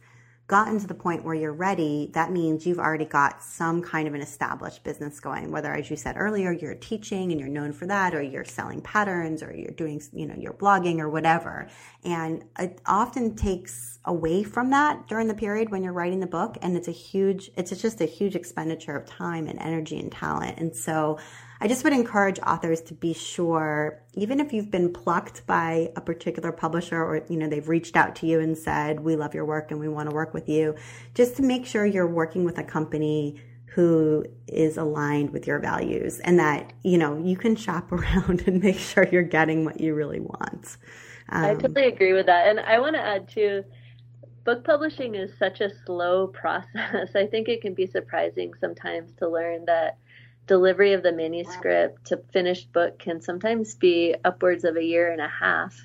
gotten to the point where you're ready, that means you've already got some kind of an established business going, whether, as you said earlier, you're teaching and you're known for that, or you're selling patterns, or you're doing, you know, you're blogging or whatever. And it often takes away from that during the period when you're writing the book. And it's a huge, it's just a huge expenditure of time and energy and talent. And so, I just would encourage authors to be sure, even if you've been plucked by a particular publisher or, you know, they've reached out to you and said, we love your work and we want to work with you, just to make sure you're working with a company who is aligned with your values and that, you know, you can shop around and make sure you're getting what you really want. I Um, totally agree with that. And I want to add too, book publishing is such a slow process. I think it can be surprising sometimes to learn that delivery of the manuscript to finished book can sometimes be upwards of a year and a half.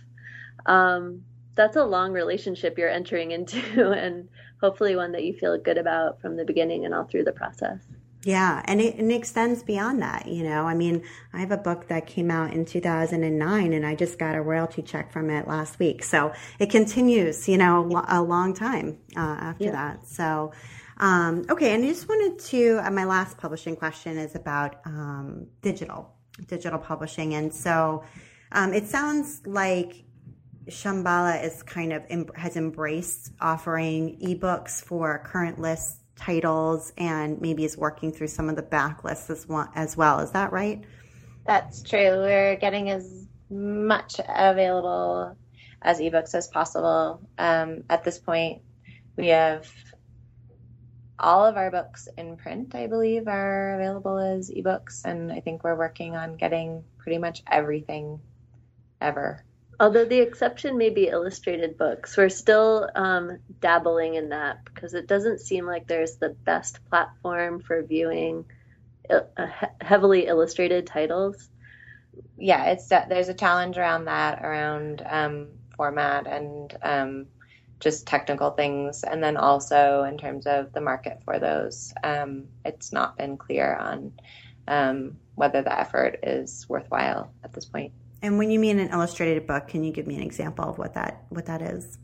Um, that's a long relationship you're entering into, and hopefully one that you feel good about from the beginning and all through the process. Yeah, and it, and it extends beyond that. You know, I mean, I have a book that came out in 2009, and I just got a royalty check from it last week. So it continues, you know, a long time uh, after Yeah. that. So, Um, okay, and I just wanted to, uh, my last publishing question is about um, digital, digital publishing. And so um, it sounds like Shambhala is kind of em- has embraced offering ebooks for current list titles and maybe is working through some of the backlists as well. As well. Is that right? That's true. We're getting as much available as ebooks as possible. Um, at this point, we have all of our books in print, I believe, are available as ebooks, and I think we're working on getting pretty much everything ever. Although the exception may be illustrated books, we're still um, dabbling in that because it doesn't seem like there's the best platform for viewing uh, heavily illustrated titles. Yeah, it's there's a challenge around that, around um, format and um, just technical things, and then also in terms of the market for those, um, it's not been clear on um, whether the effort is worthwhile at this point. And when you mean an illustrated book, can you give me an example of what that what that is?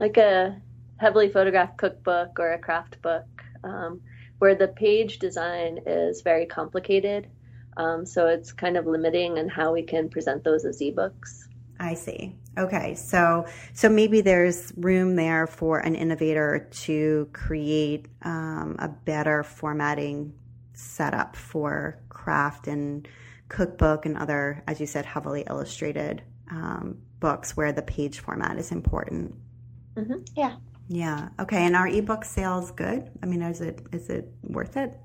Like a heavily photographed cookbook or a craft book, um, where the page design is very complicated. Um, so it's kind of limiting in how we can present those as ebooks. I see. Okay, so so maybe there's room there for an innovator to create um, a better formatting setup for craft and cookbook and other, as you said, heavily illustrated um, books where the page format is important. Mm-hmm. Yeah. Yeah. Okay. And are ebook sales good? I mean, is it is it worth it?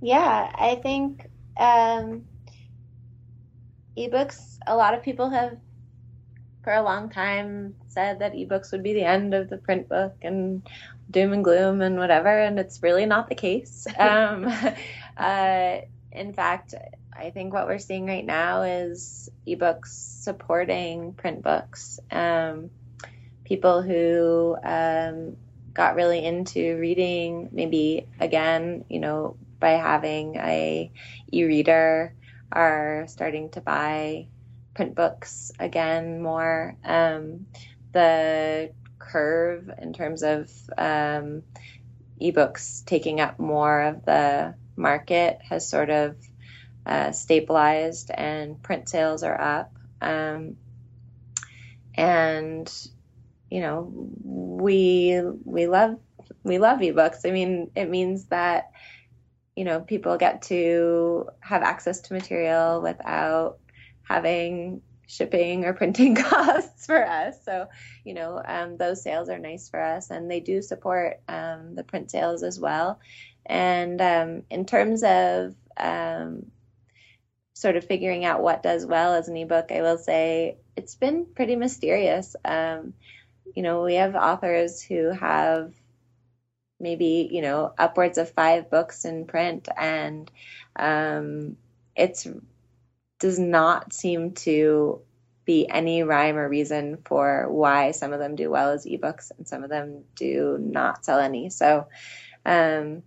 Yeah, I think um, ebooks. A lot of people have, for a long time, said that ebooks would be the end of the print book and doom and gloom and whatever, and it's really not the case. um, uh, in fact, I think what we're seeing right now is ebooks supporting print books. Um, people who um, got really into reading, maybe again, you know, by having a e-reader, are starting to buy print books again more. Um, the curve in terms of um, ebooks taking up more of the market has sort of uh, stabilized and print sales are up. Um, and you know, we we love we love ebooks. I mean, it means that you know people get to have access to material without having shipping or printing costs for us. So, you know, um, those sales are nice for us, and they do support um, the print sales as well. And um, in terms of um, sort of figuring out what does well as an ebook, I will say it's been pretty mysterious. Um, you know, we have authors who have maybe, you know, upwards of five books in print, and um, it's does not seem to be any rhyme or reason for why some of them do well as ebooks and some of them do not sell any. So, um,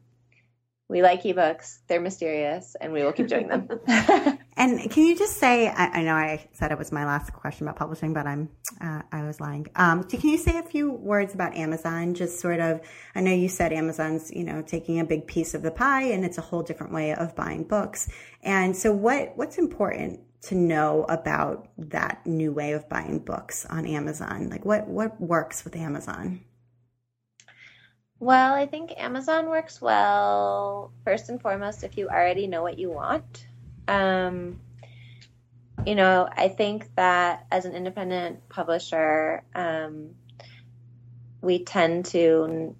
we like ebooks. They're mysterious, and we will keep doing them. and can you just say? I, I, know I said it was my last question about publishing, but I'm uh, I was lying. Um, can you say a few words about Amazon? Just sort of. I know you said Amazon's you know taking a big piece of the pie, and it's a whole different way of buying books. And so, what what's important to know about that new way of buying books on Amazon? Like, what what works with Amazon? Well, I think Amazon works well, first and foremost, if you already know what you want. Um, you know, I think that as an independent publisher, um, we tend to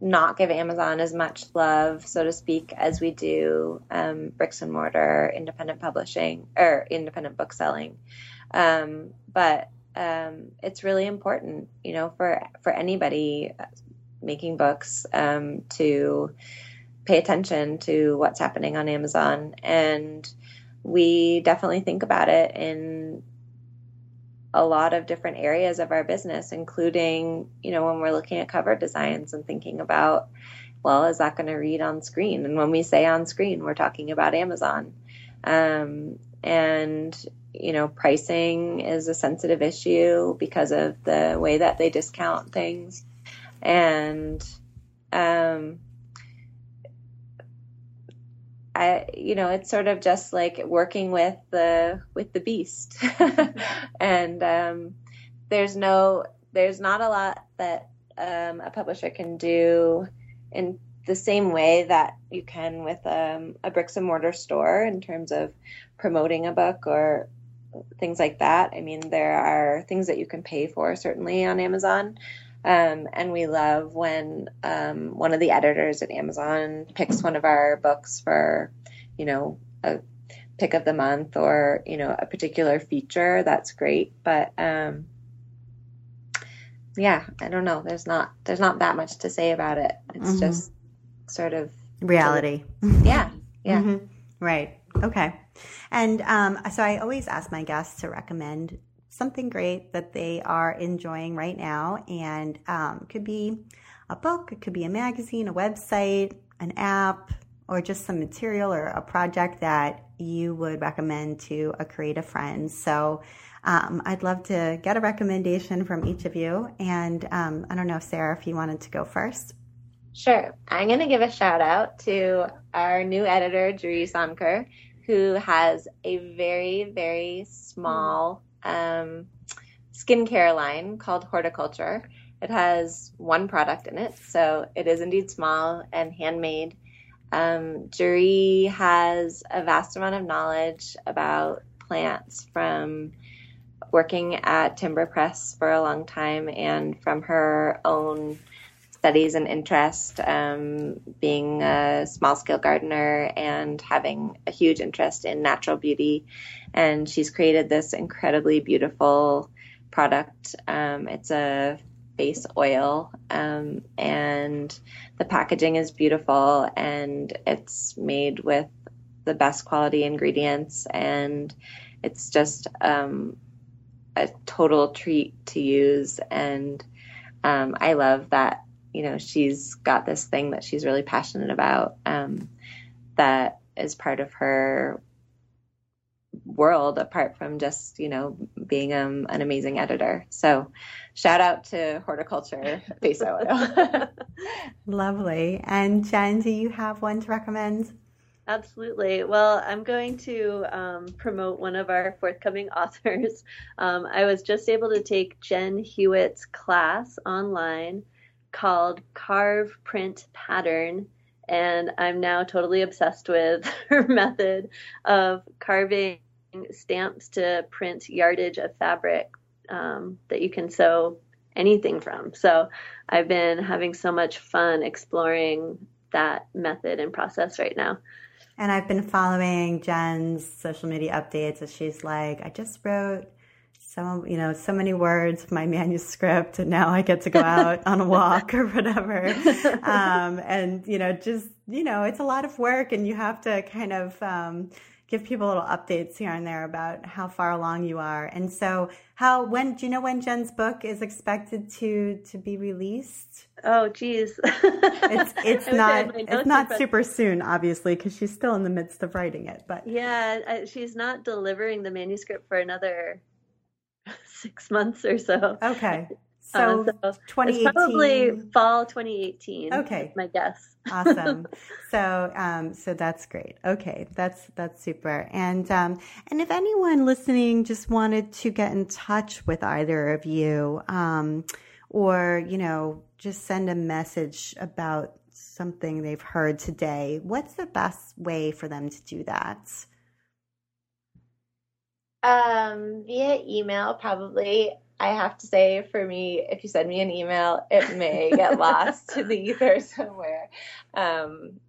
not give Amazon as much love, so to speak, as we do um, bricks and mortar independent publishing or independent book selling. Um, but um, it's really important, you know, for for anybody making books um, to pay attention to what's happening on Amazon. And we definitely think about it in a lot of different areas of our business, including, you know, when we're looking at cover designs and thinking about, well, is that going to read on screen? And when we say on screen, we're talking about Amazon. Um, and, you know, pricing is a sensitive issue because of the way that they discount things and um, I, you know, it's sort of just like working with the with the beast, and um, there's no, there's not a lot that um, a publisher can do in the same way that you can with um, a bricks and mortar store in terms of promoting a book or things like that. I mean, there are things that you can pay for certainly on Amazon. Um, and we love when um, one of the editors at Amazon picks one of our books for, you know, a pick of the month or, you know, a particular feature. That's great. But um, yeah, I don't know. There's not there's not that much to say about it. It's mm-hmm. just sort of reality. Yeah. Yeah. Mm-hmm. Right. Okay. And um, so I always ask my guests to recommend something great that they are enjoying right now. And um, could be a book, it could be a magazine, a website, an app, or just some material or a project that you would recommend to a creative friend. So um, I'd love to get a recommendation from each of you. And um, I don't know, Sara, if you wanted to go first. Sure. I'm going to give a shout out to our new editor, Jeree Sonker, who has a very, very small um, skincare line called Horticulture. It has one product in it, so it is indeed small and handmade. Um, Jeree has a vast amount of knowledge about plants from working at Timber Press for a long time and from her own studies and interest, um, being a small scale gardener and having a huge interest in natural beauty. And she's created this incredibly beautiful product. Um, it's a face oil, um, and the packaging is beautiful, and it's made with the best quality ingredients, and it's just um, a total treat to use. And um, I love that you know, she's got this thing that she's really passionate about um, that is part of her world apart from just you know being um, an amazing editor so shout out to horticulture face oil lovely and jen do you have one to recommend Absolutely. Well, I'm going to um, promote one of our forthcoming authors. Um, I was just able to take Jen Hewett's class online called Carve Print Pattern. And I'm now totally obsessed with her method of carving stamps to print yardage of fabric um, that you can sew anything from. So I've been having so much fun exploring that method and process right now. And I've been following Jen's social media updates as she's like, I just wrote some, you know, so many words of my manuscript, and now I get to go out on a walk or whatever. Um, and you know, just you know, it's a lot of work, and you have to kind of um, give people little updates here and there about how far along you are. And so, how when do you know when Jen's book is expected to to be released? Oh, geez, it's it's not it's not super soon, obviously, because she's still in the midst of writing it. But yeah, she's not delivering the manuscript for another six months or so. Okay. So, uh, so 2018. probably fall 2018. Okay. My guess. awesome. So, um, so that's great. Okay. That's, that's super. And, um, and if anyone listening just wanted to get in touch with either of you, um, or, you know, just send a message about something they've heard today, what's the best way for them to do that? Um, via email, probably. I have to say, for me, if you send me an email, it may get lost to the ether somewhere. Um,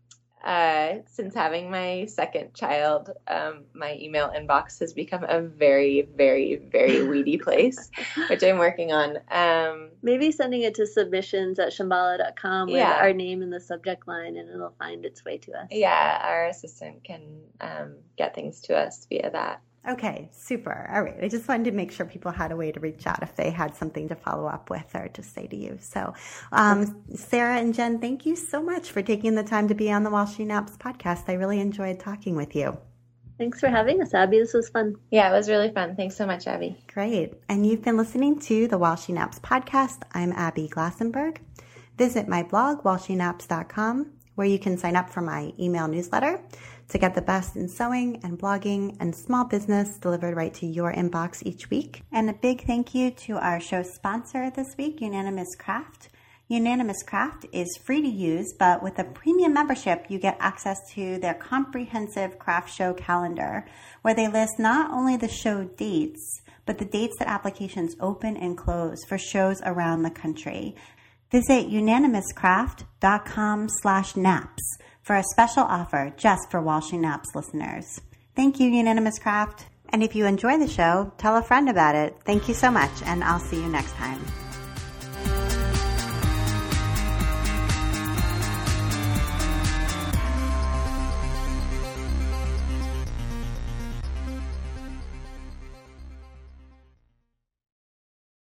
uh, since having my second child, um, my email inbox has become a very, very, very weedy place, which I'm working on. Um, Maybe sending it to submissions at shambhala.com with yeah. our name in the subject line and it'll find its way to us. Yeah, our assistant can um, get things to us via that. Okay, super. All right. I just wanted to make sure people had a way to reach out if they had something to follow up with or to say to you. So, um, Sara and Jen, thank you so much for taking the time to be on the While She Naps podcast. I really enjoyed talking with you. Thanks for having us, Abby. This was fun. Yeah, it was really fun. Thanks so much, Abby. Great. And you've been listening to the While She Naps podcast. I'm Abby Glassenberg. Visit my blog, whileshenaps.com where you can sign up for my email newsletter to get the best in sewing and blogging and small business delivered right to your inbox each week. And a big thank you to our show sponsor this week, Unanimous Craft. Unanimous Craft is free to use, but with a premium membership, you get access to their comprehensive craft show calendar, where they list not only the show dates, but the dates that applications open and close for shows around the country. Visit unanimouscraft.com slash naps for a special offer just for She Naps listeners. Thank you, Unanimous Craft. And if you enjoy the show, tell a friend about it. Thank you so much, and I'll see you next time.